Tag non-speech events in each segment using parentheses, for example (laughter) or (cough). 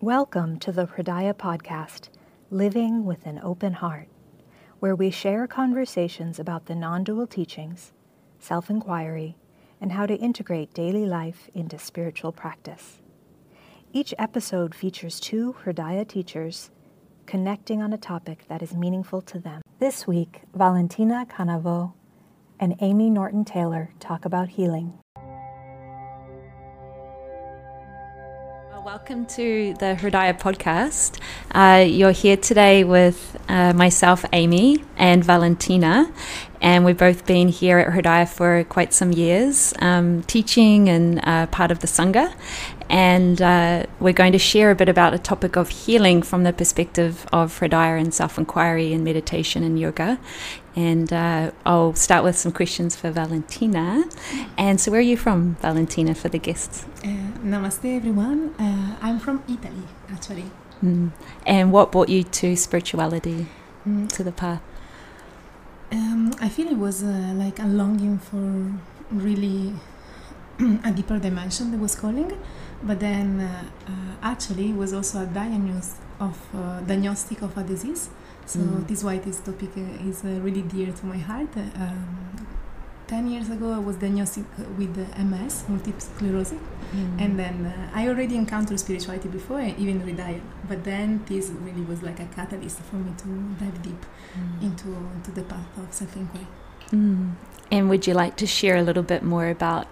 Welcome to the Hridaya podcast, Living with an Open Heart, where we share conversations about the non dual teachings, self inquiry, and how to integrate daily life into spiritual practice. Each episode features two Hridaya teachers connecting on a topic that is meaningful to them. This week, Valentina Cannavò and Aimee Norton Taylor talk about healing. Welcome to the Hridaya podcast. Uh, you're here today with uh, myself, Aimee, and Valentina, and we've both been here at Hridaya for quite some years, um, teaching and uh, part of the Sangha. And uh, we're going to share a bit about a topic of healing from the perspective of Hridaya and self inquiry and meditation and yoga. And uh, I'll start with some questions for Valentina. And so, where are you from, Valentina, for the guests? Uh, namaste, everyone. Uh, I'm from Italy, actually. Mm. And what brought you to spirituality, Mm. to the path? Um, I feel it was uh, like a longing for really (clears throat) a deeper dimension that was calling, but then uh, uh, actually it was also a diagnosis of uh, diagnostic of a disease. So Mm. this is why this topic is uh, really dear to my heart. Um, Ten years ago, I was diagnosed with MS, multiple sclerosis. Mm. And then uh, I already encountered spirituality before, even Hridaya. But then this really was like a catalyst for me to dive deep Mm. into, into the path of self-inquiry. Mm. And would you like to share a little bit more about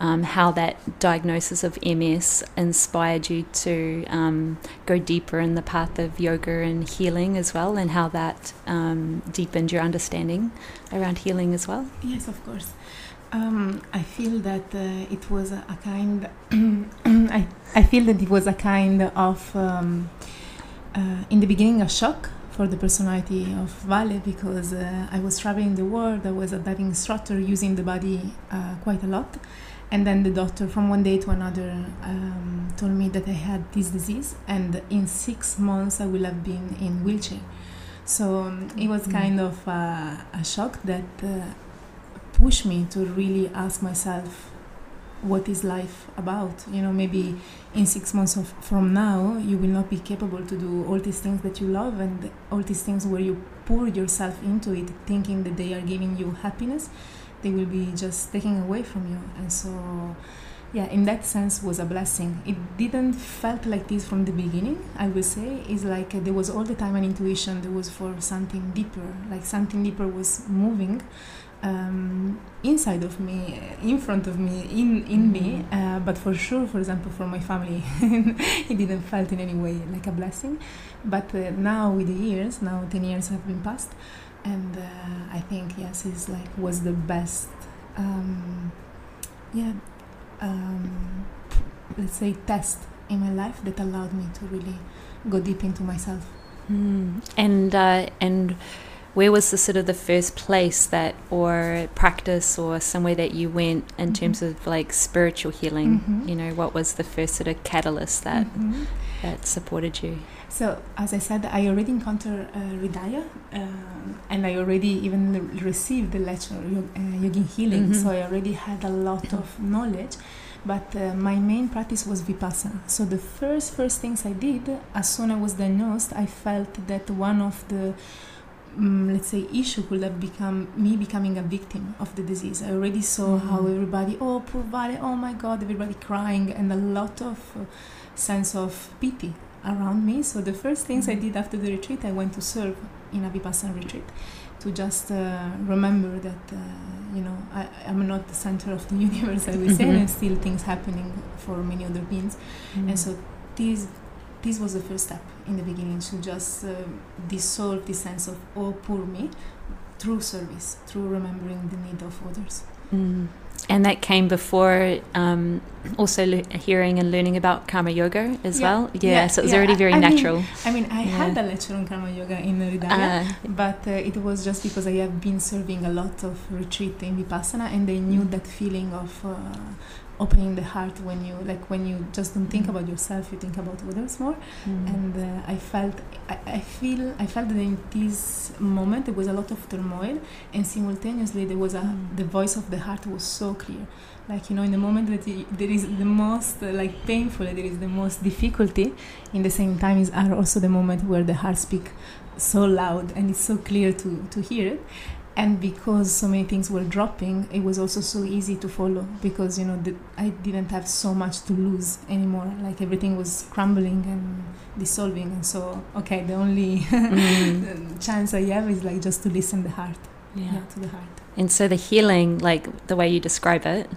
um, how that diagnosis of MS inspired you to um, go deeper in the path of yoga and healing as well, and how that um, deepened your understanding around healing as well? Yes, of course. Um, I feel that uh, it was a, kind. (clears throat) I, I feel that it was a kind of, um, uh, in the beginning, a shock for the personality of Vale because uh, I was traveling the world. I was a diving instructor, using the body uh, quite a lot, and then the doctor, from one day to another, um, told me that I had this disease, and in six months I will have been in wheelchair. So um, it was Mm. kind of uh, a shock that. Uh, pushed me to really ask myself what is life about you know maybe in six months of, from now you will not be capable to do all these things that you love and all these things where you pour yourself into it thinking that they are giving you happiness they will be just taking away from you and so yeah in that sense was a blessing it didn't felt like this from the beginning i will say it's like uh, there was all the time an intuition there was for something deeper like something deeper was moving um, inside of me, in front of me, in in me. Uh, but for sure, for example, for my family, (laughs) it didn't felt in any way like a blessing. But uh, now, with the years, now ten years have been passed, and uh, I think yes, it's like was the best. Um, yeah, um, let's say test in my life that allowed me to really go deep into myself. Mm. And uh, and where was the sort of the first place that or practice or somewhere that you went in Mhm. terms of like spiritual healing? Mhm. You know, what was the first sort of catalyst that Mhm. that supported you? So, as I said, I already encountered uh, Hridaya, um, and I already even l- received the lecture uh, Yogin Healing. Mhm. So I already had a lot of knowledge, but uh, my main practice was Vipassana. So the first first things I did, as soon as I was diagnosed, I felt that one of the mm, let's say issue could have become me becoming a victim of the disease. I already saw Mhm. how everybody, oh poor Vale, oh my God, everybody crying, and a lot of uh, sense of pity around me. So the first things I Mhm. did after the retreat, I went to serve in a Vipassana retreat to just uh, remember that uh, you know I, I'm not the center of the (laughs) universe, I will say, and still things happening for many other beings. And so this this was the first step in the beginning to just uh, dissolve the sense of oh poor me through service, through remembering the need of others. Mm. And that came before um, also le- hearing and learning about karma yoga as Yeah, well. Yeah, yeah, so it was yeah. already very I mean, natural. I mean, I had a lecture on karma yoga in Hridaya, Uh, but uh, it was just because I have been serving a lot of retreat in Vipassana and I knew Mm. that feeling of uh, opening the heart when you like when you just don't think about yourself you think about others more Mm. and uh, I felt I, I feel I felt that in this moment there was a lot of turmoil and simultaneously there was a Mm. the voice of the heart was so clear like you know in the moment that there is the most uh, like painful there is the most difficulty in the same time is are also the moment where the heart speak so loud and it's so clear to to hear it and because so many things were dropping it was also so easy to follow because you know the, i didn't have so much to lose anymore like everything was crumbling and dissolving and so okay the only (laughs) Mm. chance i have is like just to listen the heart Yeah. yeah, to the heart And so the healing, like the way you describe it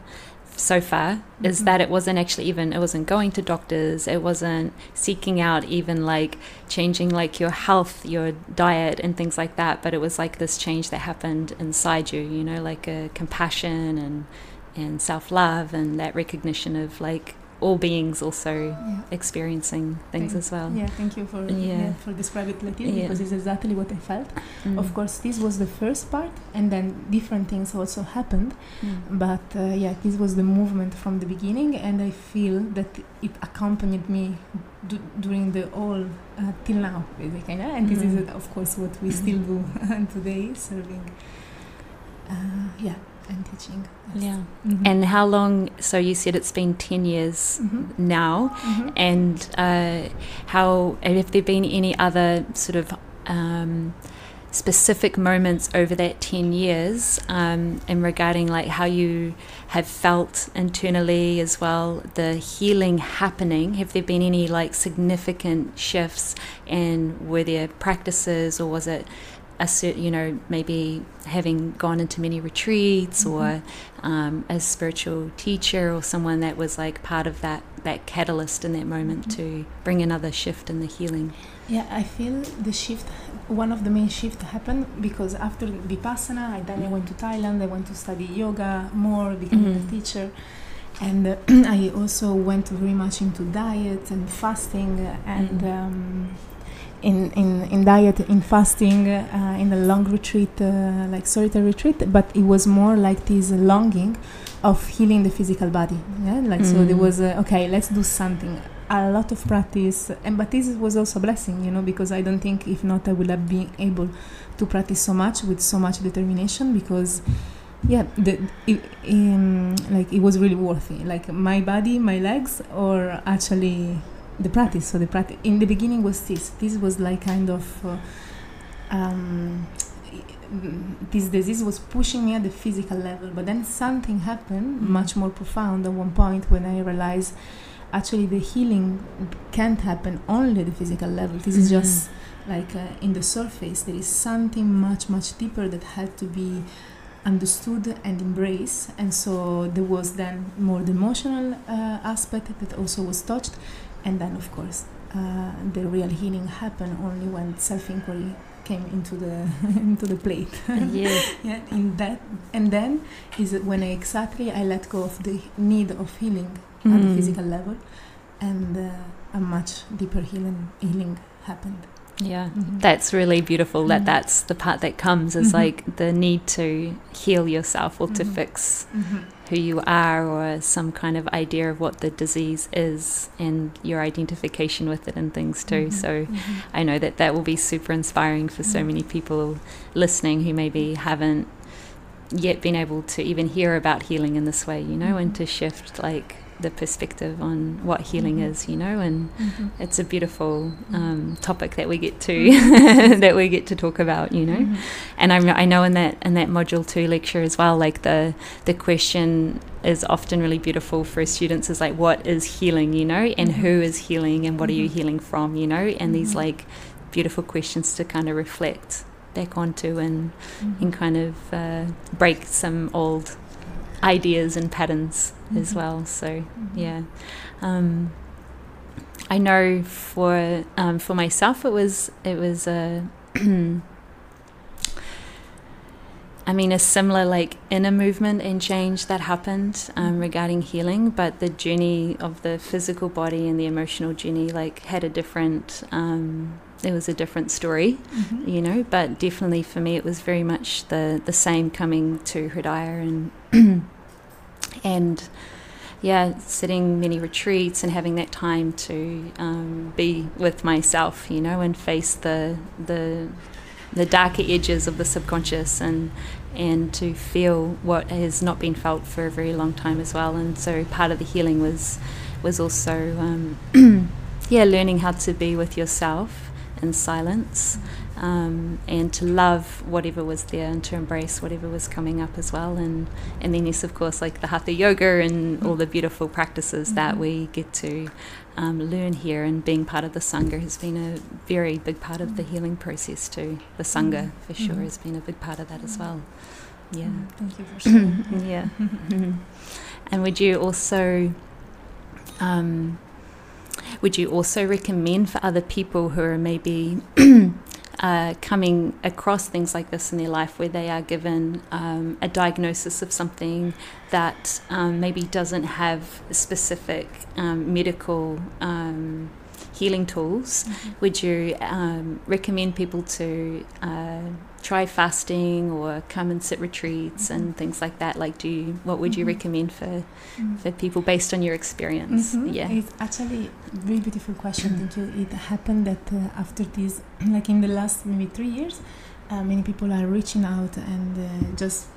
so far, is Mhm. that it wasn't actually even, it wasn't going to doctors, it wasn't seeking out even like changing like your health, your diet, and things like that, but it was like this change that happened inside you, you know, like a compassion and, and self love and that recognition of like all beings also yeah experiencing things Thank- as well. yeah thank you for Yeah. yeah. for describing it this Yeah. because it's exactly what i felt Mm. of course this was the first part and then different things also happened Mm. but uh, yeah this was the movement from the beginning and i feel that it accompanied me d- during the whole uh, till now basically and this Mhm. is of course what we still do (laughs) today serving uh, yeah and teaching yes. Yeah. Mhm. And how long? So you said it's been 10 years Mhm. now. Mhm. and uh, how and if there been any other sort of um, specific moments over that 10 years um, in regarding like how you have felt internally as well the healing happening have there been any like significant shifts and were there practices or was it a cer- you know maybe having gone into many retreats or um, a spiritual teacher or someone that was like part of that that catalyst in that moment Mhm. to bring another shift in the healing. Yeah, I feel the shift. One of the main shift happened because after vipassana, I then I went to Thailand. I went to study yoga more, becoming Mhm. a teacher, and uh, (clears throat) I also went very much into diet and fasting and. Mhm. Um, in, in, in diet, in fasting, uh, in a long retreat, uh, like solitary retreat, but it was more like this longing of healing the physical body. Yeah, like so there Mm. was uh, okay, let's do something. A lot of practice, and but this was also a blessing, you know, because I don't think if not I would have been able to practice so much with so much determination because. Yeah, the, it, um, like it was really worthy. Like my body, my legs, or actually the practice. So the practice in the beginning was this. This was like kind of uh, um, this disease was pushing me at the physical level. But then something happened Mhm. much more profound at one point when I realized actually the healing can't happen only at the physical level. This is Mhm. just like uh, in the surface. There is something much much deeper that had to be understood and embraced and so there was then more the emotional uh, aspect that also was touched and then of course uh, the real healing happened only when self-inquiry came into the (laughs) into the plate (laughs) yeah. yeah in that and then is it when I exactly i let go of the need of healing at the Mm. physical level and uh, a much deeper healing healing happened Yeah. Mhm. That's really beautiful that Mhm. that's the part that comes is Mhm. like the need to heal yourself or to Mhm. fix Mhm. Who you are or some kind of idea of what the disease is and your identification with it and things too. Mhm. So Mhm. I know that that will be super inspiring for so Mm. many people listening who maybe haven't yet been able to even hear about healing in this way, you know, and Mhm. to shift like the perspective on what healing Mhm. is, you know, and Mhm. it's a beautiful um, topic that we get to Mhm. (laughs) that we get to talk about, you know. Mhm. And I, I know in that in that module two lecture as well, like the the question is often really beautiful for students is like, what is healing, you know, and Mhm. who is healing, and what are you healing from, you know, and these like beautiful questions to kind of reflect back onto and and kind of uh, break some old ideas and patterns as Mhm. well. So Mhm. yeah. Um, I know for um, for myself, it was it was a. (clears throat) I mean, a similar like inner movement and change that happened um, regarding healing, but the journey of the physical body and the emotional journey like had a different. Um, it was a different story, Mhm. you know. But definitely for me, it was very much the the same coming to Hridaya and (clears throat) and yeah, sitting many retreats and having that time to um, be with myself, you know, and face the the the darker edges of the subconscious and and to feel what has not been felt for a very long time as well. And so part of the healing was was also um, (clears throat) yeah, learning how to be with yourself in silence um, and to love whatever was there and to embrace whatever was coming up as well. And, and then, yes, of course, like the Hatha Yoga and all the beautiful practices mm-hmm. that we get to um, learn here. And being part of the Sangha has been a very big part of the healing process, too. The Sangha, mm-hmm. for sure, mm-hmm. has been a big part of that as well. Yeah. Thank you for (coughs) sharing. yeah. (laughs) (laughs) and would you also. Um, would you also recommend for other people who are maybe uh, coming across things like this in their life where they are given um, a diagnosis of something that um, maybe doesn't have specific um, medical um, healing tools, mm-hmm. would you um, recommend people to uh, try fasting or come and sit retreats mm-hmm. and things like that? Like, do you, what would you mm-hmm. recommend for mm-hmm. for people based on your experience? Mm-hmm. Yeah, it's actually a really beautiful question. Thank you. It happened that uh, after this, like in the last maybe three years, uh, many people are reaching out and uh, just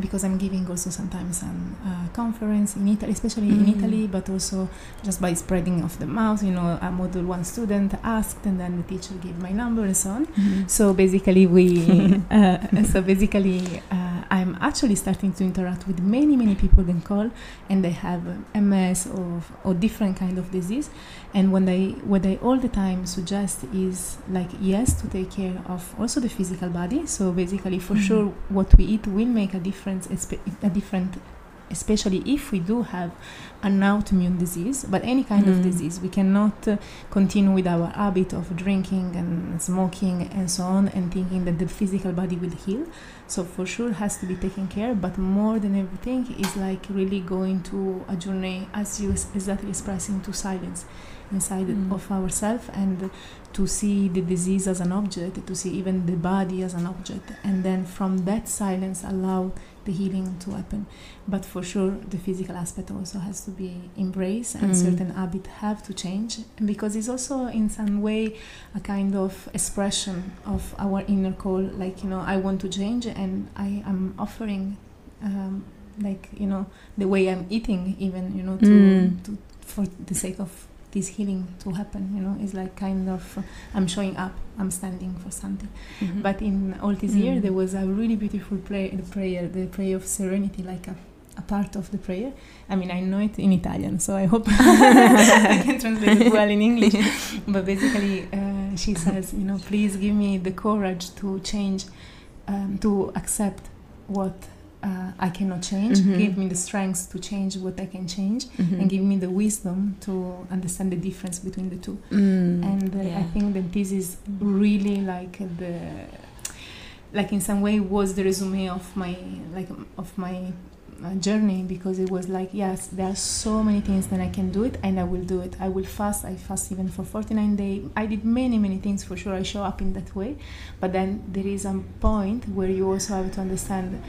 because I'm giving also sometimes some uh, conference in Italy, especially mm-hmm. in Italy, but also just by spreading of the mouth. You know, a module one student asked, and then the teacher gave my number and so on. Mm-hmm. So basically, we (laughs) uh, (laughs) so basically uh, I'm actually starting to interact with many many people that call, and they have MS or or different kind of disease, and when they what they all the time suggest is like yes to take care of also the physical body so basically for mm-hmm. sure what we eat will make a difference a different especially if we do have an autoimmune disease, but any kind mm. of disease. We cannot uh, continue with our habit of drinking and smoking and so on and thinking that the physical body will heal. So for sure has to be taken care, but more than everything is like really going to a journey as you exactly expressing to silence inside mm. of ourselves and to see the disease as an object, to see even the body as an object, and then from that silence allow the healing to happen. But for sure, the physical aspect also has to be embraced, and mm. certain habits have to change because it's also in some way a kind of expression of our inner call. Like you know, I want to change, and I am offering. Um, like you know the way i'm eating even you know to, mm. to for the sake of this healing to happen you know it's like kind of uh, i'm showing up i'm standing for something. Mm-hmm. but in all this year there was a really beautiful prayer the prayer the prayer of serenity like a, a part of the prayer. I mean i know it in italian so i hope (laughs) i can translate it well in english. (laughs) But basically uh, she says you know please give me the courage to change um, to accept what uh, I cannot change. Mm-hmm. Give me the strength to change what I can change, mm-hmm. and give me the wisdom to understand the difference between the two. Mm, and uh, yeah. I think that this is really like the like in some way was the resume of my like of my uh, journey because it was like yes there are so many things that i can do it and i will do it i will fast i fast even for 49 days i did many many things for sure i show up in that way but then there is a point where you also have to understand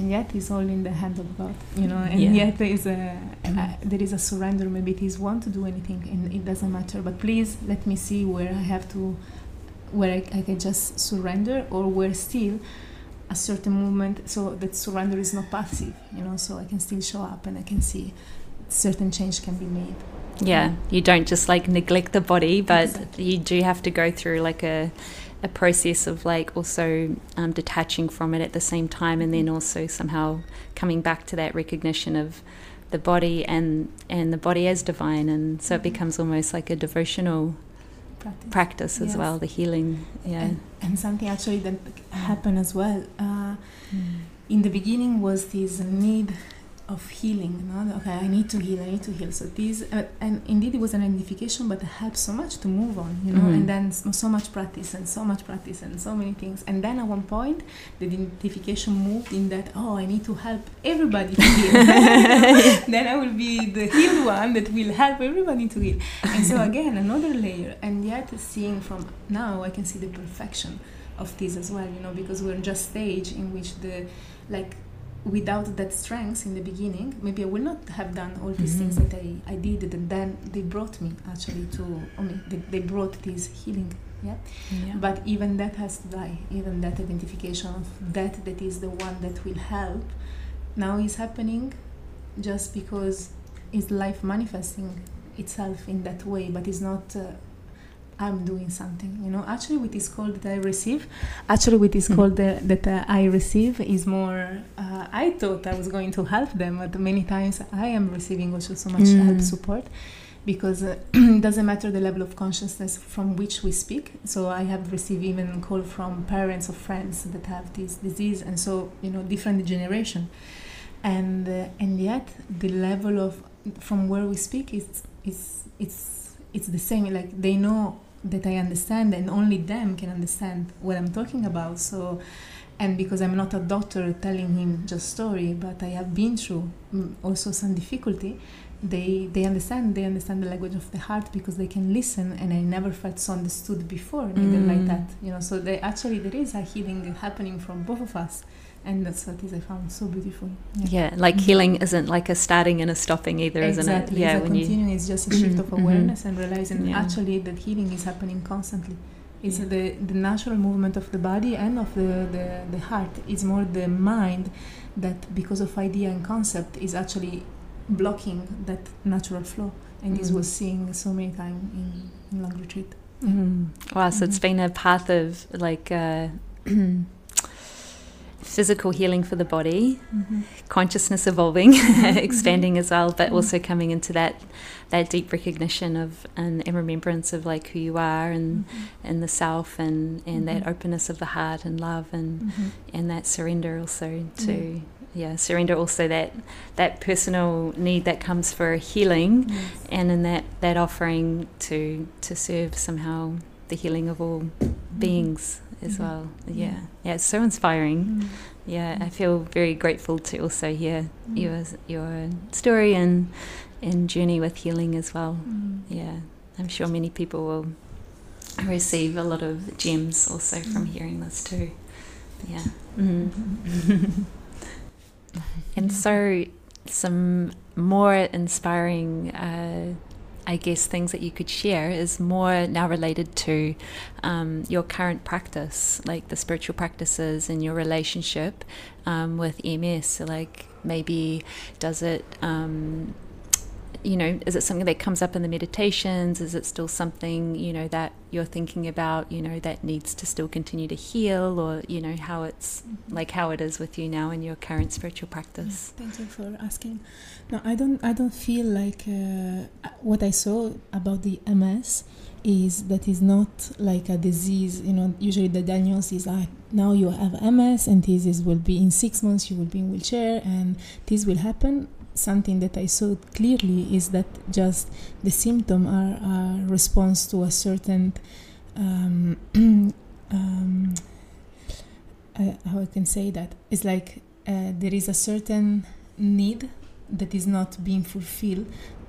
and yet it's all in the hand of God, you know. And yeah. yet there is a, a, uh, there is a surrender. Maybe it is want to do anything, and it doesn't matter. But please let me see where I have to, where I, I can just surrender, or where still a certain movement. So that surrender is not passive, you know. So I can still show up, and I can see certain change can be made. Yeah, you don't just like neglect the body, but exactly. you do have to go through like a a process of like also um, detaching from it at the same time and then also somehow coming back to that recognition of the body and and the body as divine and so mm-hmm. it becomes almost like a devotional practice, practice as yes. well the healing yeah and, and, something actually that happened as well uh, mm. in the beginning was this need of healing. No? Okay, I need to heal. I need to heal. So this, uh, and indeed, it was an identification, but it helped so much to move on. You know, mm-hmm. and then so much practice and so much practice and so many things. And then at one point, the identification moved in that oh, I need to help everybody to heal. (laughs) then I will be the healed one that will help everybody to heal. And so again, another layer. And yet, seeing from now, I can see the perfection of this as well. You know, because we're just stage in which the like without that strength in the beginning, maybe I would not have done all these Mhm. things that I, I did, and then they brought me actually to, I mean, they, they brought this healing. Yeah. Yeah. But even that has to die. Even that identification of that that is the one that will help now is happening just because it's life manifesting itself in that way, but it's not. Uh, I'm doing something, you know. Actually, with this call that I receive, actually, with this call the, that uh, I receive is more. Uh, I thought I was going to help them, but many times I am receiving also so much Mm. help, support, because uh, (clears throat) it doesn't matter the level of consciousness from which we speak. So I have received even call from parents or friends that have this disease, and so you know different generation, and uh, and yet the level of from where we speak is is it's it's the same. Like they know that I understand, and only them can understand what I'm talking about. So. And because I'm not a doctor telling him just story, but I have been through mm, also some difficulty, they they understand they understand the language of the heart because they can listen and i never felt so understood before neither like Mm. that you know so they actually there is a healing happening from both of us and that's what is i found so beautiful. Yeah, like healing isn't like a starting and a stopping either, isn't it? exactly. Yeah, it's a when you continuing it's just a shift of Mhm, awareness and realizing Yeah. actually that healing is happening constantly. It's Yeah. the the natural movement of the body and of the, the the heart. It's more the mind that because of idea and concept is actually blocking that natural flow. And this Mm. was seen so many times in, in long retreat. Mm. Wow, so it's been a path of like uh, (clears throat) physical healing for the body, consciousness evolving, (laughs) mm-hmm. expanding as well, but Mhm. also coming into that that deep recognition of and, and remembrance of like who you are and mm-hmm. and the self and and that mm-hmm. openness of the heart and love and and that surrender also to yeah. surrender also that that personal need that comes for healing Yes. and in that that offering to to serve somehow the healing of all beings as Mhm. well Yeah. yeah it's so inspiring Mm. yeah i feel very grateful to also hear Mm. your your story and and journey with healing as well Mm. yeah i'm sure many people will receive a lot of gems also from Mm. hearing this too yeah mm. Mhm. (laughs) and so some more inspiring uh, I guess things that you could share is more now related to um, your current practice, like the spiritual practices and your relationship um, with MS. So, like maybe does it, um, you know, is it something that comes up in the meditations? Is it still something you know that you're thinking about? You know that needs to still continue to heal, or you know how it's like how it is with you now in your current spiritual practice. Thank you for asking. No, I don't. I don't feel like uh, what I saw about the MS is that is not like a disease. You know, usually the diagnosis is ah, now you have MS and this is, will be in six months you will be in wheelchair and this will happen. Something that I saw clearly is that just the symptom are a response to a certain um, (clears throat) um, uh, how I can say that? It's like uh, there is a certain need that is not being fulfilled.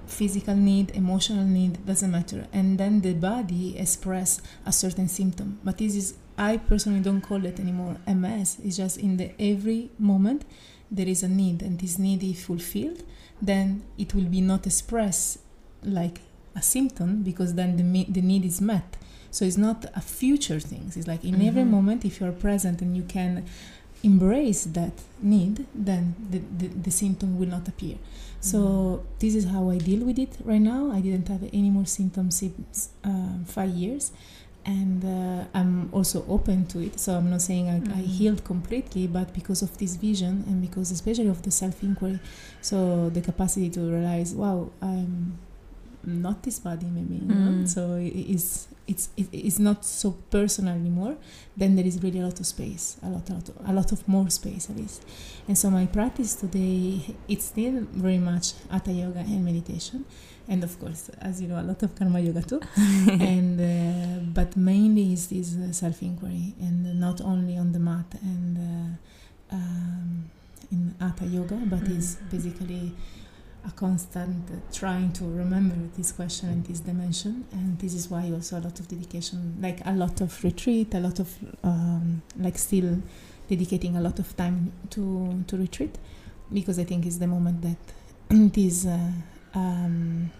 Physical need emotional need doesn't matter. And then the body express a certain symptom. But this is i personally don't call it anymore ms it's just in the every moment there is a need and this need is fulfilled then it will be not expressed like a symptom because then the, the need is met. So it's not a future thing. It's like in every Mhm. moment if you're present and you can embrace that need then the, the, the symptom will not appear. So this is how i deal with it right now. I didn't have any more symptoms since um, five years and uh, i'm also open to it so i'm not saying I, I Mhm. healed completely but because of this vision and because especially of the self-inquiry so the capacity to realize wow i'm not this body maybe you know? Mm. so it is it's it, it's not so personal anymore then there is really a lot of space a lot, a lot a lot of more space at least and so my practice today it's still very much hatha yoga and meditation and of course as you know a lot of karma yoga too. (laughs) And uh, but mainly is this uh, self-inquiry and not only on the mat and uh, um, in hatha yoga but Mm. is basically a constant trying to remember this question and this dimension. And this is why also a lot of dedication like a lot of retreat a lot of um, like still dedicating a lot of time to to retreat. Because I think it's the moment that (clears throat) this uh, um,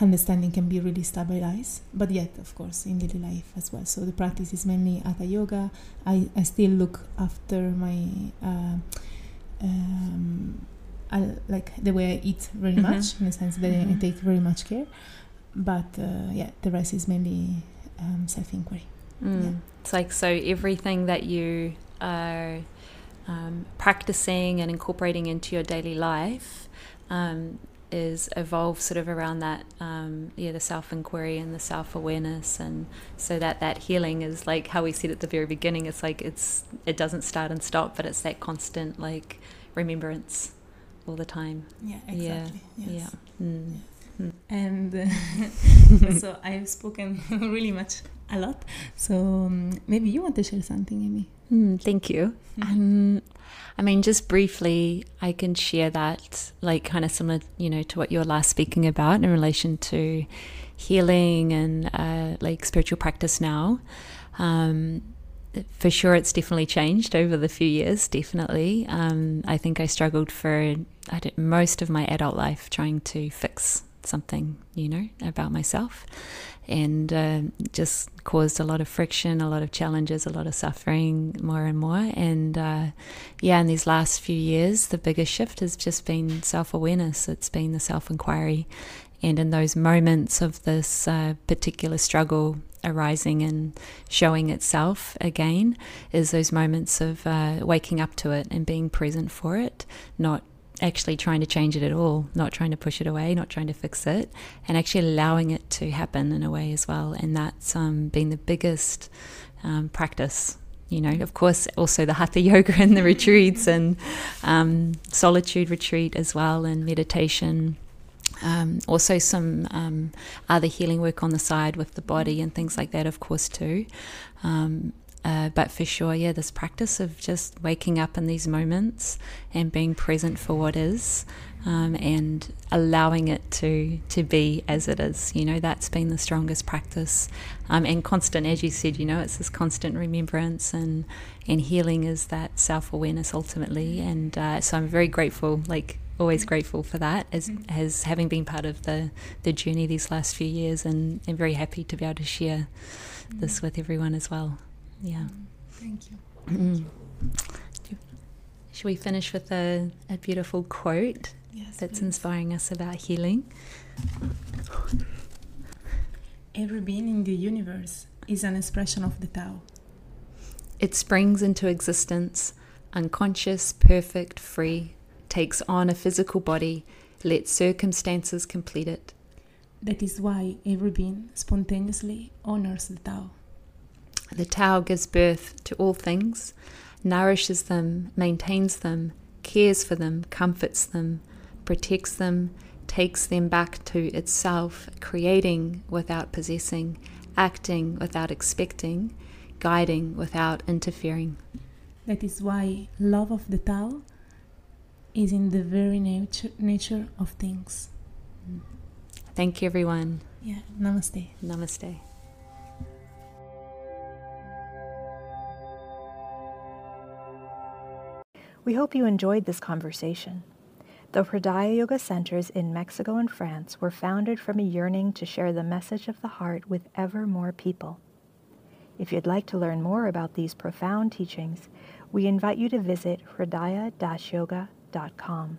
understanding can be really stabilized. But yet, of course, in daily life as well. So the practice is mainly hatha yoga. I, I still look after my uh, um, I, like the way I eat very mm-hmm. much in the sense that mm-hmm. I take very much care. But uh, yeah, the rest is mainly um, self inquiry. Mm. Yeah. It's like so everything that you are um, practicing and incorporating into your daily life um, is evolved sort of around that um, yeah the self inquiry and the self awareness and so that that healing is like how we said at the very beginning it's like it's it doesn't start and stop but it's that constant like remembrance all the time yeah exactly yeah yes. yeah mm. yes. Mm. and uh, (laughs) so I've spoken (laughs) really much a lot so um, maybe you want to share something Aimee mm, thank you mm-hmm. um, I mean, just briefly, I can share that, like, kind of similar, you know, to what you were last speaking about in relation to healing and uh, like spiritual practice now. Um, for sure, it's definitely changed over the few years. Definitely, um, I think I struggled for most of my adult life trying to fix something, you know, about myself and uh, just caused a lot of friction, a lot of challenges, a lot of suffering, more and more. And uh, yeah, in these last few years, the biggest shift has just been self awareness, it's been the self inquiry. And in those moments of this uh, particular struggle arising and showing itself again, is those moments of uh, waking up to it and being present for it, not actually trying to change it at all, not trying to push it away, not trying to fix it, and actually allowing it to happen in a way as well. And that's um, been the biggest um, practice. You know, of course, also the hatha (laughs) yoga and the retreats and um, solitude retreat as well, and meditation. Um, also, some um, other healing work on the side with the body and things like that, of course, too. Um, uh, but for sure, yeah, this practice of just waking up in these moments and being present for what is, um, and allowing it to to be as it is. You know, that's been the strongest practice, um, and constant, as you said. You know, it's this constant remembrance and and healing is that self awareness ultimately. And uh, so I'm very grateful, like always grateful for that as as having been part of the the journey these last few years, and and very happy to be able to share this with everyone as well. Yeah. Thank you. Mm. Should we finish with a, a beautiful quote yes, that's please. inspiring us about healing? Every being in the universe is an expression of the Tao. It springs into existence, unconscious, perfect, free, takes on a physical body, lets circumstances complete it. That is why every being spontaneously honors the Tao. The Tao gives birth to all things, nourishes them, maintains them, cares for them, comforts them, protects them, takes them back to itself, creating without possessing, acting without expecting, guiding without interfering. That is why love of the Tao is in the very nature, nature of things. Thank you, everyone. Yeah, namaste. Namaste. We hope you enjoyed this conversation. The Hridaya Yoga Centers in Mexico and France were founded from a yearning to share the message of the heart with ever more people. If you'd like to learn more about these profound teachings, we invite you to visit hridaya-yoga.com.